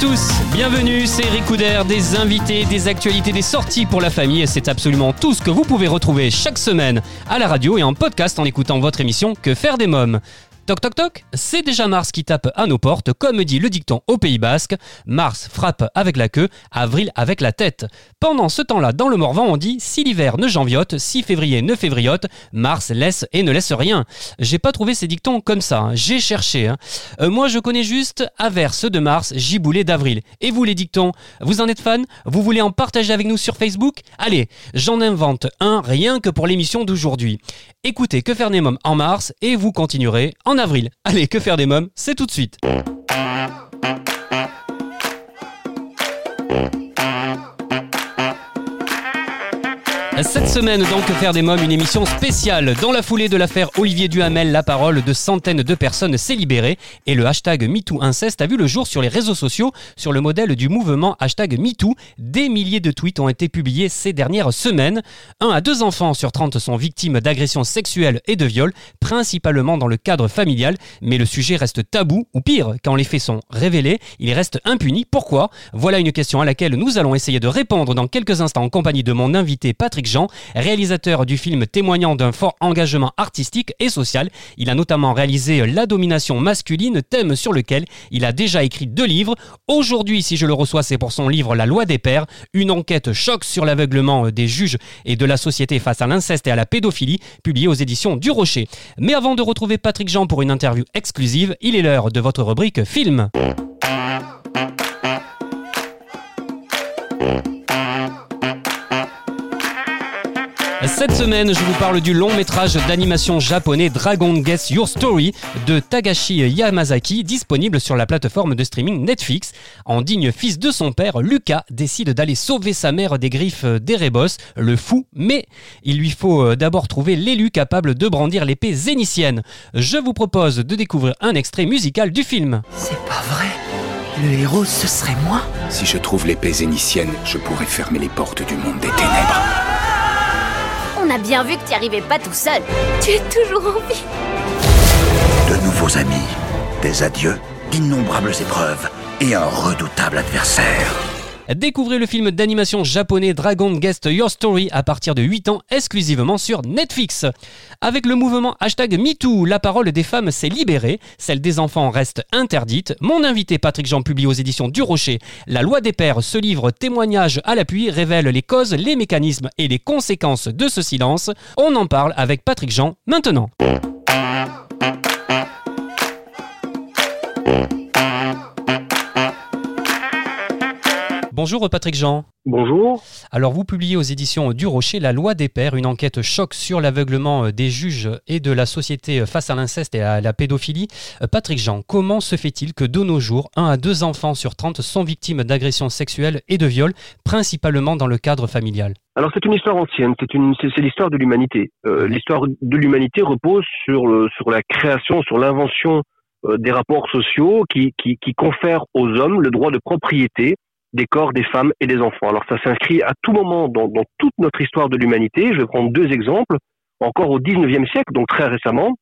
Tous, bienvenue, c'est Eric Couder, des invités, des actualités, des sorties pour la famille et c'est absolument tout ce que vous pouvez retrouver chaque semaine à la radio et en podcast en écoutant votre émission Que faire des mômes. Toc toc toc, c'est déjà Mars qui tape à nos portes, comme dit le dicton au Pays Basque. Mars frappe avec la queue, avril avec la tête. Pendant ce temps-là, dans le Morvan, on dit si l'hiver ne janviote, si février ne févriote, Mars laisse et ne laisse rien. J'ai pas trouvé ces dictons comme ça, hein. j'ai cherché. hein. Euh, moi, je connais juste averse de Mars, giboulée d'avril. Et vous, les dictons, vous en êtes fan Vous voulez en partager avec nous sur Facebook? Allez, j'en invente un rien que pour l'émission d'aujourd'hui. Écoutez Que faire mômes en mars et vous continuerez en Allez, Que faire des mômes, c'est tout de suite. Cette semaine, donc, faire des mômes, une émission spéciale. Dans la foulée de l'affaire Olivier Duhamel, la parole de centaines de personnes s'est libérée et le hashtag MeTooInceste a vu le jour sur les réseaux sociaux sur le modèle du mouvement hashtag MeToo. Des milliers de tweets ont été publiés ces dernières semaines. Un à deux enfants sur 30 sont victimes d'agressions sexuelles et de viols, principalement dans le cadre familial, mais le sujet reste tabou, ou pire, quand les faits sont révélés, il reste impuni. Pourquoi? Voilà une question à laquelle nous allons essayer de répondre dans quelques instants en compagnie de mon invité Patrick Jean, réalisateur du film témoignant d'un fort engagement artistique et social. Il a notamment réalisé La domination masculine, thème sur lequel il a déjà écrit deux livres. Aujourd'hui, si je le reçois, c'est pour son livre La loi des pères, une enquête choc sur l'aveuglement des juges et de la société face à l'inceste et à la pédophilie, publié aux éditions du Rocher. Mais avant de retrouver Patrick Jean pour une interview exclusive, il est l'heure de votre rubrique film. Cette semaine, je vous parle du long métrage d'animation japonais Dragon Guess Your Story de Tagashi Yamazaki, disponible sur la plateforme de streaming Netflix. En digne fils de son père, Lucas décide d'aller sauver sa mère des griffes d'Erebos, le fou, mais il lui faut euh, d'abord trouver l'élu capable de brandir l'épée zénitienne. Je vous propose de découvrir un extrait musical du film. C'est pas vrai. Le héros, ce serait moi Si je trouve l'épée zénitienne, je pourrai fermer les portes du monde des ténèbres. On a bien vu que tu arrivais pas tout seul. Tu es toujours en vie. De nouveaux amis, des adieux, d'innombrables épreuves et un redoutable adversaire. Découvrez le film d'animation japonais Dragon Guest Your Story à partir de 8 ans exclusivement sur Netflix. Avec le mouvement hashtag MeToo, la parole des femmes s'est libérée, celle des enfants reste interdite. Mon invité Patrick Jean publie aux éditions du Rocher La loi des pères, ce livre témoignage à l'appui révèle les causes, les mécanismes et les conséquences de ce silence. On en parle avec Patrick Jean maintenant. Bonjour Patrick Jean. Bonjour. Alors vous publiez aux éditions du Rocher La loi des pères, une enquête choc sur l'aveuglement euh, des juges et de la société euh, face à l'inceste et à la pédophilie. Euh, Patrick Jean, comment se fait-il que de nos jours, un à deux enfants sur 30 sont victimes d'agressions sexuelles et de viols, principalement dans le cadre familial? Alors c'est une histoire ancienne, c'est une c'est c'est l'histoire de l'humanité. Euh, l'histoire de l'humanité repose sur le sur la création, sur l'invention euh, des rapports sociaux qui, qui qui confèrent aux hommes le droit de propriété des corps des femmes et des enfants. Alors ça s'inscrit à tout moment dans, dans toute notre histoire de l'humanité. Je vais prendre deux exemples. Encore au 19e siècle, donc très récemment,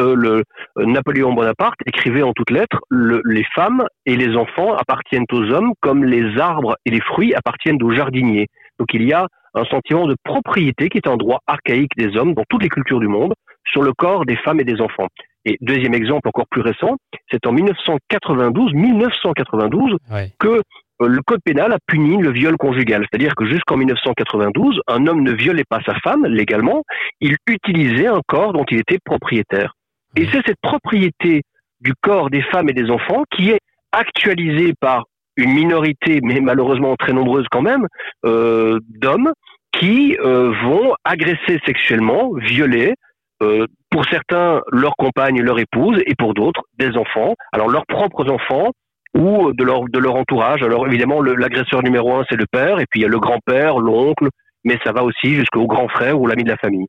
euh, le, euh, Napoléon Bonaparte écrivait en toutes lettres le- les femmes et les enfants appartiennent aux hommes comme les arbres et les fruits appartiennent aux jardiniers. Donc il y a un sentiment de propriété qui est un droit archaïque des hommes dans toutes les cultures du monde sur le corps des femmes et des enfants. Et deuxième exemple encore plus récent, c'est en 1992, 1992 Ouais. que le code pénal a puni le viol conjugal. C'est-à-dire que jusqu'en 1992, un homme ne violait pas sa femme légalement, il utilisait un corps dont il était propriétaire. Et c'est cette propriété du corps des femmes et des enfants qui est actualisée par une minorité, mais malheureusement très nombreuse quand même, euh, d'hommes qui euh, vont agresser sexuellement, violer, euh, pour certains leur compagne, leur épouse, et pour d'autres des enfants. Alors leurs propres enfants ou de leur de leur entourage. Alors évidemment, l'agresseur numéro un c'est le père, et puis il y a le grand-père, l'oncle, mais ça va aussi jusqu'au grand frère ou l'ami de la famille.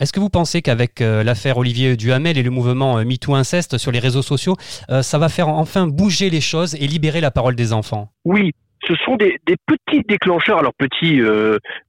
Est-ce que vous pensez qu'avec euh, l'affaire Olivier Duhamel et le mouvement euh, MeToo Inceste sur les réseaux sociaux, euh, ça va faire enfin bouger les choses et libérer la parole des enfants? Oui, ce sont des, petits déclencheurs, alors petits,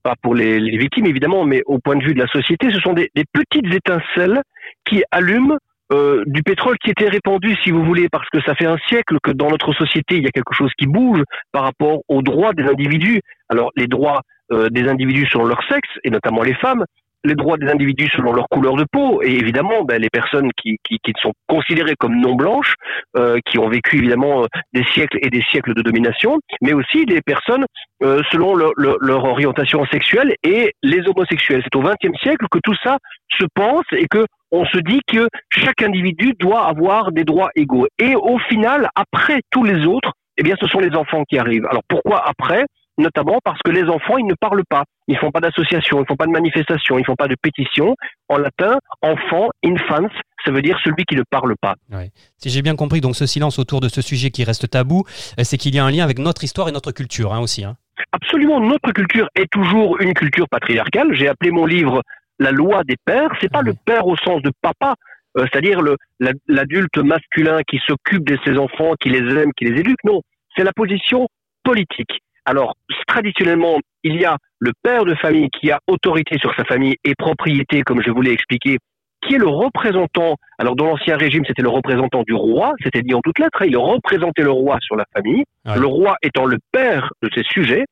pas pour les, victimes évidemment, mais au point de vue de la société, ce sont des, petites étincelles qui allument du pétrole qui était répandu, si vous voulez, parce que ça fait un siècle que dans notre société, il y a quelque chose qui bouge par rapport aux droits des individus. Alors, les droits euh, des individus selon leur sexe, et notamment les femmes, les droits des individus selon leur couleur de peau, et évidemment ben, les personnes qui, qui, sont considérées comme non blanches, euh, qui ont vécu évidemment euh, des siècles et des siècles de domination, mais aussi les personnes euh, selon leur orientation sexuelle et les homosexuels. C'est au XXe siècle que tout ça se pense et que on se dit que chaque individu doit avoir des droits égaux. Et au final, après tous les autres, eh bien, ce sont les enfants qui arrivent. Alors pourquoi après? Notamment parce que les enfants, ils ne parlent pas. Ils font pas d'association, ils font pas de manifestation, ils font pas de pétition. En latin, enfant, infans, ça veut dire celui qui ne parle pas. Si j'ai bien compris, donc ce silence autour de ce sujet qui reste tabou, euh, c'est qu'il y a un lien avec notre histoire et notre culture hein, aussi. Hein. Absolument, notre culture est toujours une culture patriarcale. J'ai appelé mon livre La loi des pères. C'est pas le père au sens de papa, euh, c'est-à-dire l'adulte masculin qui s'occupe de ses enfants, qui les aime, qui les éduque. Non, c'est la position politique. Alors, traditionnellement, il y a le père de famille qui a autorité sur sa famille et propriété, comme je vous l'ai expliqué, qui est le représentant. Alors, dans l'ancien régime, c'était le représentant du roi, c'était dit en toutes lettres, hein, il représentait le roi sur la famille, le roi étant le père de ses sujets,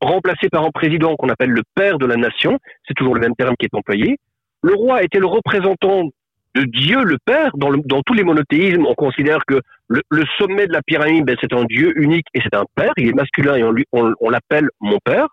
remplacé par un président qu'on appelle le père de la nation, c'est toujours le même terme qui est employé. Le roi était le représentant de Dieu le Père. Dans, dans tous les monothéismes, on considère que le, sommet de la pyramide, ben, c'est un Dieu unique et c'est un Père. Il est masculin et on, l'appelle mon Père.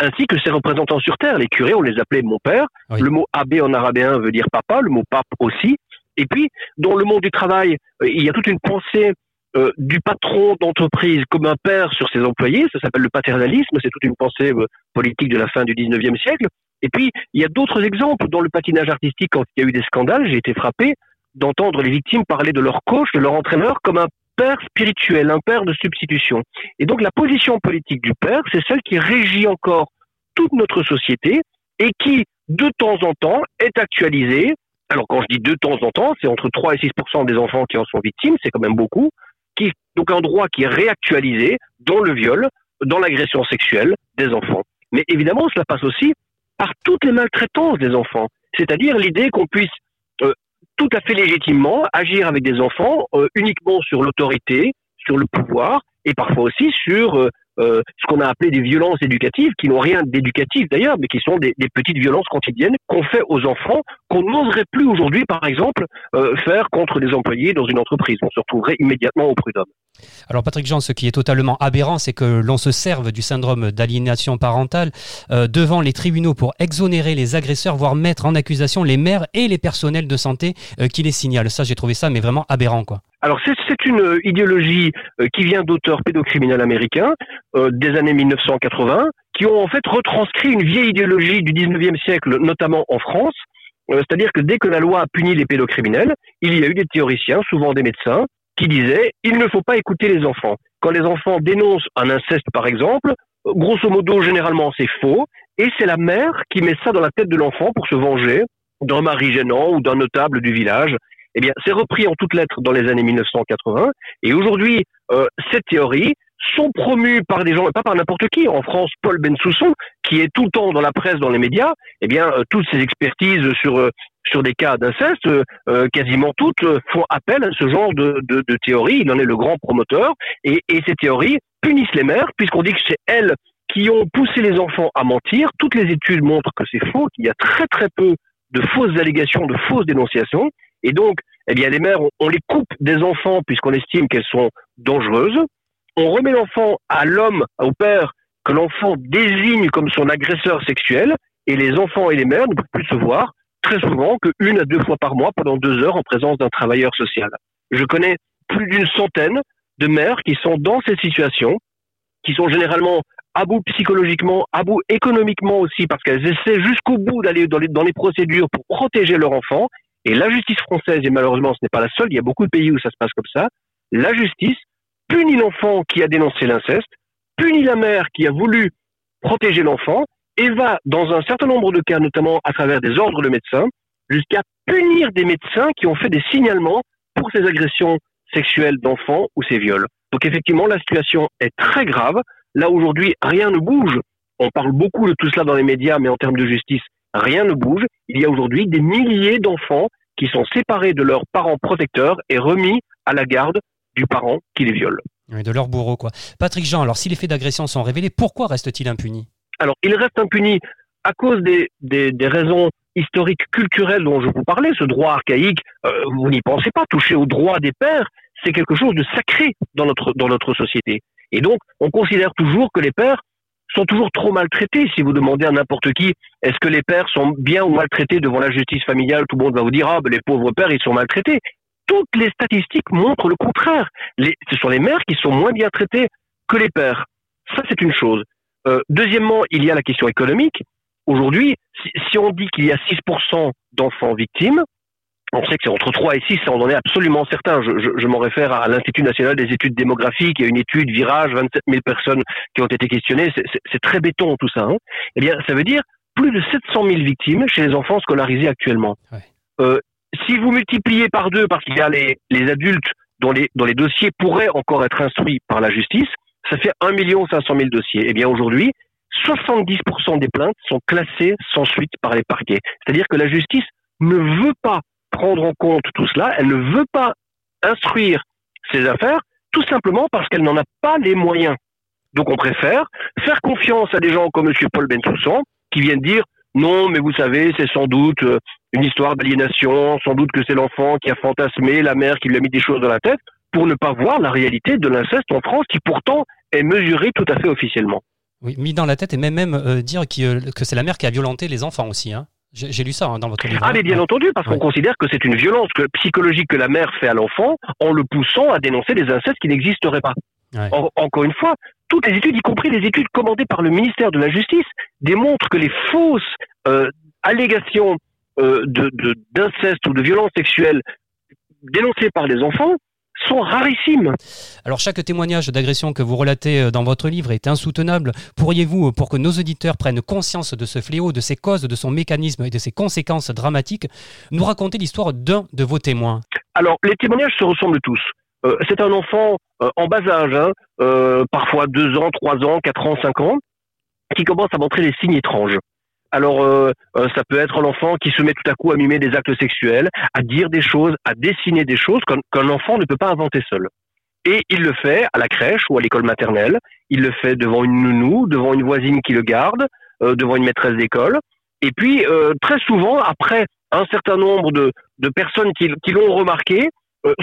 Ainsi que ses représentants sur Terre. Les curés, on les appelait mon Père. Le mot abbé en arabéen veut dire papa, le mot pape aussi. Et puis, dans le monde du travail, euh, il y a toute une pensée euh, du patron d'entreprise comme un père sur ses employés. Ça s'appelle le paternalisme. C'est toute une pensée euh, politique de la fin du 19e siècle. Et puis, il y a d'autres exemples. Dans le patinage artistique, quand il y a eu des scandales, j'ai été frappé d'entendre les victimes parler de leur coach, de leur entraîneur, comme un père spirituel, un père de substitution. Et donc, la position politique du père, c'est celle qui régit encore toute notre société et qui, de temps en temps, est actualisée. Alors, quand je dis de temps en temps, c'est entre 3 et 6 des enfants qui en sont victimes, c'est quand même beaucoup. Qui, donc, un droit qui est réactualisé dans le viol, dans l'agression sexuelle des enfants. Mais évidemment, cela passe aussi par toutes les maltraitances des enfants. C'est-à-dire l'idée qu'on puisse euh, tout à fait légitimement agir avec des enfants euh, uniquement sur l'autorité, sur le pouvoir et parfois aussi sur euh, ce qu'on a appelé des violences éducatives, qui n'ont rien d'éducatif d'ailleurs, mais qui sont des, petites violences quotidiennes qu'on fait aux enfants, qu'on n'oserait plus aujourd'hui, par exemple, faire contre des employés dans une entreprise. On se retrouverait immédiatement au prud'homme. Alors Patrick Jean, ce qui est totalement aberrant, c'est que l'on se serve du syndrome d'aliénation parentale euh, devant les tribunaux pour exonérer les agresseurs, voire mettre en accusation les mères et les personnels de santé qui les signalent. Ça, j'ai trouvé ça, mais vraiment aberrant, quoi. Alors c'est une idéologie qui vient d'auteurs pédocriminels américains euh, des années 1980, qui ont en fait retranscrit une vieille idéologie du 19e siècle, notamment en France. Euh, c'est-à-dire que dès que la loi a puni les pédocriminels, il y a eu des théoriciens, souvent des médecins, qui disaient il ne faut pas écouter les enfants. Quand les enfants dénoncent un inceste, par exemple, grosso modo, généralement, c'est faux, et c'est la mère qui met ça dans la tête de l'enfant pour se venger d'un mari gênant ou d'un notable du village. Eh bien, c'est repris en toutes lettres dans les années 1980, et aujourd'hui, euh, cette théorie, sont promus par des gens, pas par n'importe qui. En France, Paul Bensousson, qui est tout le temps dans la presse, dans les médias, eh bien, euh, toutes ces expertises sur euh, sur des cas d'inceste, euh, quasiment toutes font appel à ce genre de, de, de théorie. Il en est le grand promoteur. Et, et ces théories punissent les mères, puisqu'on dit que c'est elles qui ont poussé les enfants à mentir. Toutes les études montrent que c'est faux, qu'il y a très très peu de fausses allégations, de fausses dénonciations. Et donc, eh bien, les mères, on les coupe des enfants puisqu'on estime qu'elles sont dangereuses on remet l'enfant à l'homme, au père, que l'enfant désigne comme son agresseur sexuel, et les enfants et les mères ne peuvent plus se voir très souvent qu'une à deux fois par mois pendant deux heures en présence d'un travailleur social. Je connais plus d'une centaine de mères qui sont dans ces situations, qui sont généralement à bout psychologiquement, à bout économiquement aussi, parce qu'elles essaient jusqu'au bout d'aller dans les, dans les procédures pour protéger leur enfant. Et la justice française, et malheureusement ce n'est pas la seule, il y a beaucoup de pays où ça se passe comme ça, la justice punit l'enfant qui a dénoncé l'inceste, punit la mère qui a voulu protéger l'enfant, et va, dans un certain nombre de cas, notamment à travers des ordres de médecins, jusqu'à punir des médecins qui ont fait des signalements pour ces agressions sexuelles d'enfants ou ces viols. Donc effectivement, la situation est très grave. Là aujourd'hui, rien ne bouge. On parle beaucoup de tout cela dans les médias, mais en termes de justice, rien ne bouge. Il y a aujourd'hui des milliers d'enfants qui sont séparés de leurs parents protecteurs et remis à la garde du parent qui les viole. Oui, de leur bourreau, quoi. Patrick Jean, alors si les faits d'agression sont révélés, pourquoi reste-t-il impuni? Alors, il reste impuni à cause des, des, raisons historiques, culturelles dont je vous parlais, ce droit archaïque, euh, vous n'y pensez pas, toucher au droit des pères, c'est quelque chose de sacré dans notre, dans notre société. Et donc, on considère toujours que les pères sont toujours trop maltraités. Si vous demandez à n'importe qui, est-ce que les pères sont bien ou maltraités devant la justice familiale, tout le monde va vous dire, ah, ben, les pauvres pères, ils sont maltraités. Toutes les statistiques montrent le contraire. Les, ce sont les mères qui sont moins bien traitées que les pères. Ça, c'est une chose. Euh, deuxièmement, il y a la question économique. Aujourd'hui, si, si on dit qu'il y a 6% d'enfants victimes, on sait que c'est entre 3 et 6, on en est absolument certain. Je, je, je m'en réfère à l'Institut national des études démographiques. Il y a une étude Virage, 27 000 personnes qui ont été questionnées. C'est très béton tout ça. Hein. Eh bien, ça veut dire plus de 700 000 victimes chez les enfants scolarisés actuellement. Ouais. Euh, si vous multipliez par deux, parce qu'il y a les, les adultes dont les, dont les dossiers pourraient encore être instruits par la justice, ça fait 1 500 000 dossiers. Eh bien, aujourd'hui, 70% des plaintes sont classées sans suite par les parquets. C'est-à-dire que la justice ne veut pas prendre en compte tout cela, elle ne veut pas instruire ces affaires, tout simplement parce qu'elle n'en a pas les moyens. Donc on préfère faire confiance à des gens comme M. Paul Bensoussan, qui viennent dire non, mais vous savez, c'est sans doute euh, une histoire d'aliénation, sans doute que c'est l'enfant qui a fantasmé, la mère qui lui a mis des choses dans la tête, pour ne pas voir la réalité de l'inceste en France, qui pourtant est mesurée tout à fait officiellement. Oui, mis dans la tête et même, même euh, dire qui, euh, que c'est la mère qui a violenté les enfants aussi. Hein. J'ai lu ça hein, dans votre livre. Ah, mais bien entendu, parce qu'on considère que c'est une violence que, psychologique que la mère fait à l'enfant en le poussant à dénoncer des incestes qui n'existeraient pas. Ouais. En- encore une fois, toutes les études, y compris les études commandées par le ministère de la Justice, démontrent que les fausses euh, allégations euh, de- de- d'inceste ou de violence sexuelle dénoncées par les enfants sont rarissimes. Alors chaque témoignage d'agression que vous relatez euh, dans votre livre est insoutenable. Pourriez-vous, euh, pour que nos auditeurs prennent conscience de ce fléau, de ses causes, de son mécanisme et de ses conséquences dramatiques, nous raconter l'histoire d'un de vos témoins? Alors, les témoignages se ressemblent tous. Euh, c'est un enfant euh, en bas âge, hein, euh, parfois 2 ans, 3 ans, 4 ans, 5 ans, qui commence à montrer des signes étranges. Alors, euh, euh, ça peut être l'enfant qui se met tout à coup à mimer des actes sexuels, à dire des choses, à dessiner des choses qu'un enfant ne peut pas inventer seul. Et il le fait à la crèche ou à l'école maternelle, il le fait devant une nounou, devant une voisine qui le garde, euh, devant une maîtresse d'école. Et puis, très souvent, après un certain nombre de, personnes qui, l'ont remarqué,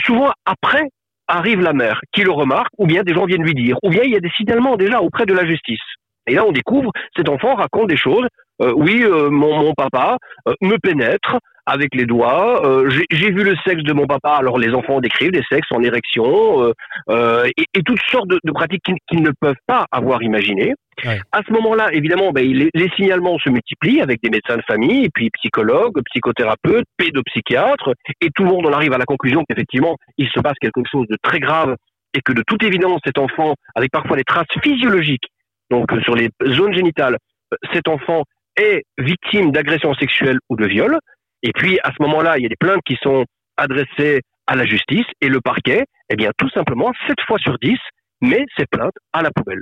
souvent après arrive la mère qui le remarque, ou bien des gens viennent lui dire, ou bien il y a des signalements déjà auprès de la justice. Et là, on découvre, cet enfant raconte des choses. Euh, oui, euh, mon, mon papa euh, me pénètre avec les doigts. euh, J'ai vu le sexe de mon papa. Alors les enfants décrivent des sexes en érection euh, euh, et, et toutes sortes de, de pratiques qu'ils qu'ils ne peuvent pas avoir imaginées. Ouais. À ce moment-là, évidemment, ben, les, les signalements se multiplient avec des médecins de famille, et puis psychologues, psychothérapeutes, pédopsychiatres, et tout le monde en arrive à la conclusion qu'effectivement, il se passe quelque chose de très grave et que de toute évidence, cet enfant, avec parfois des traces physiologiques, donc euh, sur les zones génitales, euh, cet enfant est victime d'agression sexuelle ou de viol. Et puis, à ce moment-là, il y a des plaintes qui sont adressées à la justice et le parquet, eh bien, tout simplement, 7 fois sur 10, met ces plaintes à la poubelle.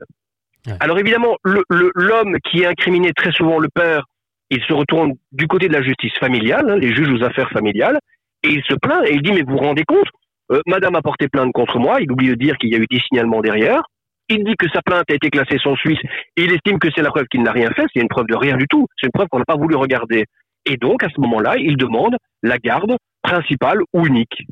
Ouais. Alors évidemment, le- le- l'homme qui est incriminé, très souvent le père, il se retourne du côté de la justice familiale, hein, les juges aux affaires familiales, et il se plaint et il dit, mais vous vous rendez compte, euh, madame a porté plainte contre moi, il oublie de dire qu'il y a eu des signalements derrière, il dit que sa plainte a été classée sans suite, et il estime que c'est la preuve qu'il n'a rien fait, c'est une preuve de rien du tout, c'est une preuve qu'on n'a pas voulu regarder. Et donc, à ce moment-là, il demande la garde principale ou unique.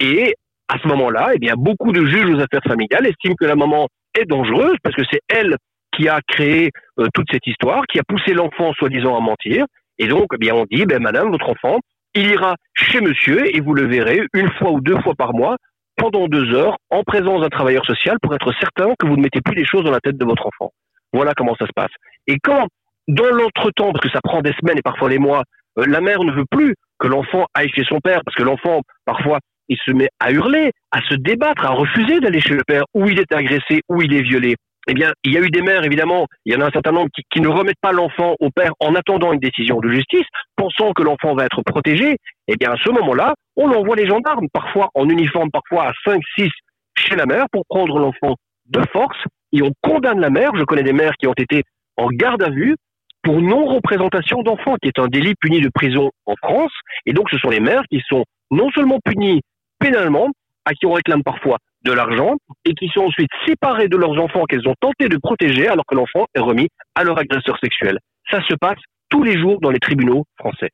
Et à ce moment-là, eh bien, beaucoup de juges aux affaires familiales estiment que la maman est dangereuse parce que c'est elle qui a créé euh, toute cette histoire, qui a poussé l'enfant soi-disant à mentir. Et donc, eh bien, on dit, ben, madame, votre enfant, il ira chez monsieur et vous le verrez une fois ou deux fois par mois pendant deux heures en présence d'un travailleur social pour être certain que vous ne mettez plus les choses dans la tête de votre enfant. Voilà comment ça se passe. Et quand, dans l'entretemps, parce que ça prend des semaines et parfois des mois, euh, la mère ne veut plus que l'enfant aille chez son père, parce que l'enfant, parfois, il se met à hurler, à se débattre, à refuser d'aller chez le père où il est agressé, où il est violé. Eh bien, il y a eu des mères, évidemment, il y en a un certain nombre qui, ne remettent pas l'enfant au père en attendant une décision de justice, pensant que l'enfant va être protégé. Eh bien, à ce moment-là, on envoie les gendarmes, parfois en uniforme, parfois à 5, 6 chez la mère pour prendre l'enfant de force et on condamne la mère. Je connais des mères qui ont été en garde à vue pour non-représentation d'enfants, qui est un délit puni de prison en France. Et donc, ce sont les mères qui sont non seulement punies pénalement, à qui on réclame parfois de l'argent, et qui sont ensuite séparées de leurs enfants qu'elles ont tenté de protéger alors que l'enfant est remis à leur agresseur sexuel. Ça se passe tous les jours dans les tribunaux français.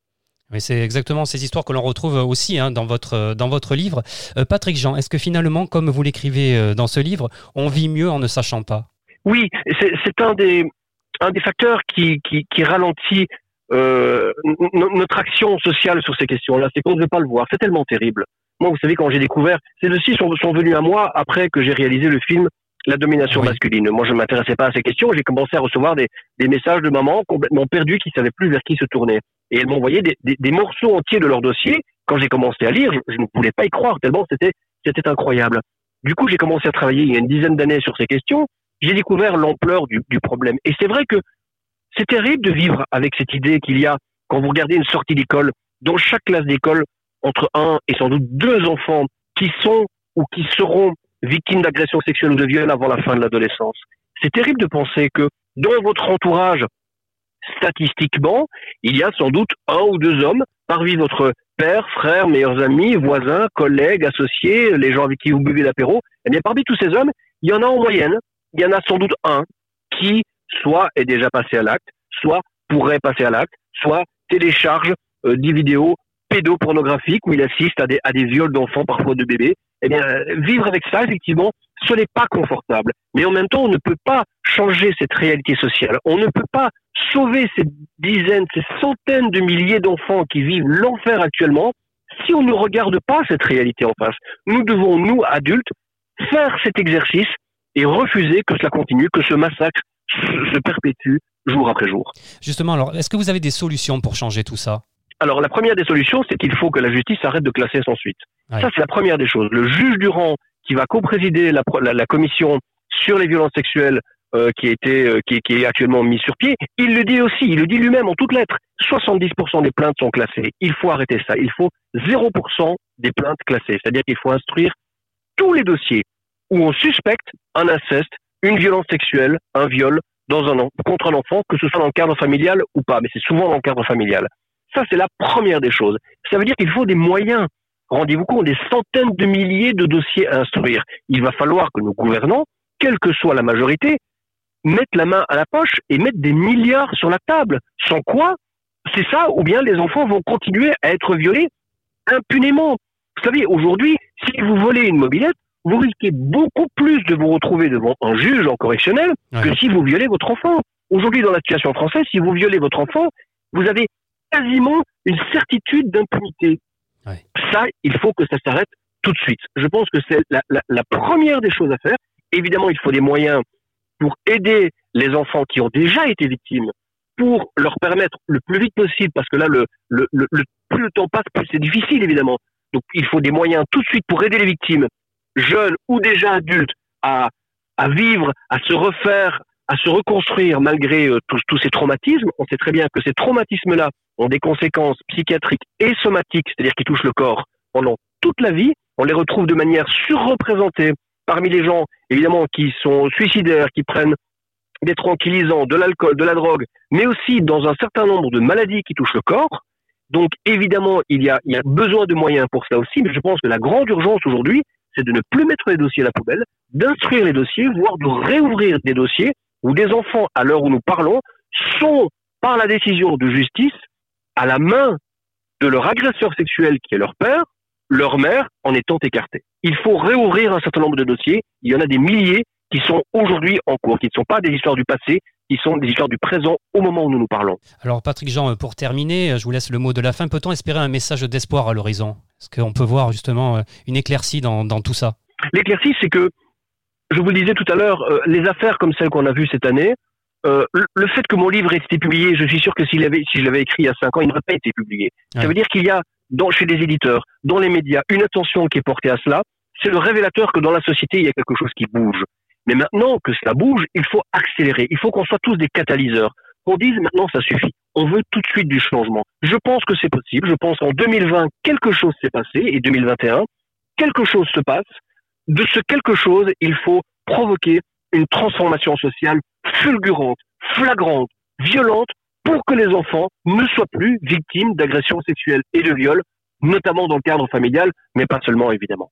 Oui, c'est exactement ces histoires que l'on retrouve aussi hein, dans, votre, dans votre livre. Euh, Patrick Jean, est-ce que finalement, comme vous l'écrivez euh, dans ce livre, on vit mieux en ne sachant pas? Oui, c'est un des, un des facteurs qui, qui, qui ralentit euh, notre action sociale sur ces questions-là. C'est qu'on ne veut pas le voir. C'est tellement terrible. Moi, vous savez, quand j'ai découvert, ces dossiers sont, sont venus à moi après que j'ai réalisé le film la domination Oui. masculine. Moi, je ne m'intéressais pas à ces questions. J'ai commencé à recevoir des, des messages de mamans complètement perdues qui ne savaient plus vers qui se tourner. Et elles m'envoyaient des, des, des morceaux entiers de leur dossier. Quand j'ai commencé à lire, je, je ne voulais pas y croire tellement c'était c'était incroyable. Du coup, j'ai commencé à travailler il y a une dizaine d'années sur ces questions. J'ai découvert l'ampleur du, du problème. Et c'est vrai que c'est terrible de vivre avec cette idée qu'il y a, quand vous regardez une sortie d'école, dans chaque classe d'école, entre un et sans doute deux enfants qui sont ou qui seront victimes d'agressions sexuelles ou de viols avant la fin de l'adolescence. C'est terrible de penser que dans votre entourage, statistiquement, il y a sans doute un ou deux hommes parmi votre père, frère, meilleurs amis, voisins, collègues, associés, les gens avec qui vous buvez l'apéro. Eh bien, parmi tous ces hommes, il y en a en moyenne, il y en a sans doute un qui soit est déjà passé à l'acte, soit pourrait passer à l'acte, soit télécharge euh, des vidéos pédopornographiques où il assiste à des, à des viols d'enfants, parfois de bébés. Eh bien, vivre avec ça, effectivement, ce n'est pas confortable. Mais en même temps, on ne peut pas changer cette réalité sociale. On ne peut pas sauver ces dizaines, ces centaines de milliers d'enfants qui vivent l'enfer actuellement si on ne regarde pas cette réalité en face. Nous devons, nous, adultes, faire cet exercice et refuser que cela continue, que ce massacre se perpétue jour après jour. Justement, alors, est-ce que vous avez des solutions pour changer tout ça? Alors, la première des solutions, c'est qu'il faut que la justice arrête de classer sans suite. Ouais. Ça, c'est la première des choses. Le juge Durand, qui va co-présider la, la- la commission sur les violences sexuelles euh, qui, a été, euh, qui, qui est actuellement mise sur pied, il le dit aussi, il le dit lui-même en toutes lettres. 70% des plaintes sont classées. Il faut arrêter ça. Il faut 0% des plaintes classées. C'est-à-dire qu'il faut instruire tous les dossiers où on suspecte un inceste, une violence sexuelle, un viol dans un, contre un enfant, que ce soit dans le cadre familial ou pas. Mais c'est souvent dans le cadre familial. Ça, c'est la première des choses. Ça veut dire qu'il faut des moyens. Rendez-vous compte, des centaines de milliers de dossiers à instruire. Il va falloir que nos gouvernants, quelle que soit la majorité, mettent la main à la poche et mettent des milliards sur la table. Sans quoi, c'est ça, ou bien les enfants vont continuer à être violés impunément. Vous savez, aujourd'hui, si vous volez une mobilette, vous risquez beaucoup plus de vous retrouver devant un juge en correctionnel Ouais. que si vous violez votre enfant. Aujourd'hui, dans la situation française, si vous violez votre enfant, vous avez quasiment une certitude d'impunité. Ouais. Ça, il faut que ça s'arrête tout de suite. Je pense que c'est la, la- la première des choses à faire. Évidemment, il faut des moyens pour aider les enfants qui ont déjà été victimes, pour leur permettre le plus vite possible, parce que là, le, le, le, le- plus le temps passe, plus c'est difficile, évidemment. Donc, il faut des moyens tout de suite pour aider les victimes, jeunes ou déjà adultes, à, à vivre, à se refaire, à se reconstruire malgré euh, tous, tous ces traumatismes. On sait très bien que ces traumatismes-là ont des conséquences psychiatriques et somatiques, c'est-à-dire qui touchent le corps pendant toute la vie. On les retrouve de manière surreprésentée parmi les gens, évidemment, qui sont suicidaires, qui prennent des tranquillisants, de l'alcool, de la drogue, mais aussi dans un certain nombre de maladies qui touchent le corps. Donc, évidemment, il y a, besoin de moyens pour ça aussi, mais je pense que la grande urgence aujourd'hui, c'est de ne plus mettre les dossiers à la poubelle, d'instruire les dossiers, voire de réouvrir des dossiers où des enfants, à l'heure où nous parlons, sont, par la décision de justice, à la main de leur agresseur sexuel qui est leur père, leur mère, en étant écartés. Il faut réouvrir un certain nombre de dossiers. Il y en a des milliers qui sont aujourd'hui en cours, qui ne sont pas des histoires du passé, qui sont des histoires du présent au moment où nous nous parlons. Alors Patrick Jean, pour terminer, je vous laisse le mot de la fin. Peut-on espérer un message d'espoir à l'horizon? Est-ce qu'on peut voir justement euh, une éclaircie dans, dans tout ça? L'éclaircie, c'est que, je vous le disais tout à l'heure, euh, les affaires comme celles qu'on a vues cette année, euh, le, fait que mon livre ait été publié, je suis sûr que s'il avait, si je l'avais écrit il y a cinq ans, il n'aurait pas été publié. Ouais. Ça veut dire qu'il y a, dans, chez les éditeurs, dans les médias, une attention qui est portée à cela. C'est le révélateur que dans la société, il y a quelque chose qui bouge. Mais maintenant que cela bouge, il faut accélérer. Il faut qu'on soit tous des catalyseurs. Qu'on dise maintenant ça suffit. On veut tout de suite du changement. Je pense que c'est possible. Je pense qu'en 2020, quelque chose s'est passé et 2021, quelque chose se passe. De ce quelque chose, il faut provoquer une transformation sociale fulgurante, flagrante, violente pour que les enfants ne soient plus victimes d'agressions sexuelles et de viols, notamment dans le cadre familial, mais pas seulement évidemment.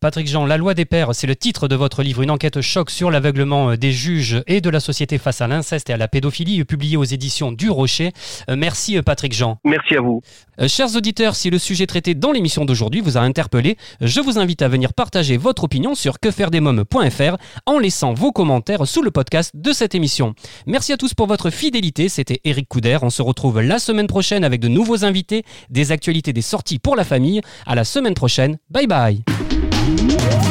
Patrick Jean, La loi des pères, c'est le titre de votre livre, une enquête choc sur l'aveuglement euh, des juges et de la société face à l'inceste et à la pédophilie, publié aux éditions du Rocher. Euh, merci euh, Patrick Jean. Merci à vous. chers auditeurs, si le sujet traité dans l'émission d'aujourd'hui vous a interpellé, je vous invite à venir partager votre opinion sur quefairedesmoms.fr en laissant vos commentaires sous le podcast de cette émission. Merci à tous pour votre fidélité, c'était Eric Couder. On se retrouve la semaine prochaine avec de nouveaux invités, des actualités, des sorties pour la famille. À la semaine prochaine. Bye bye. Música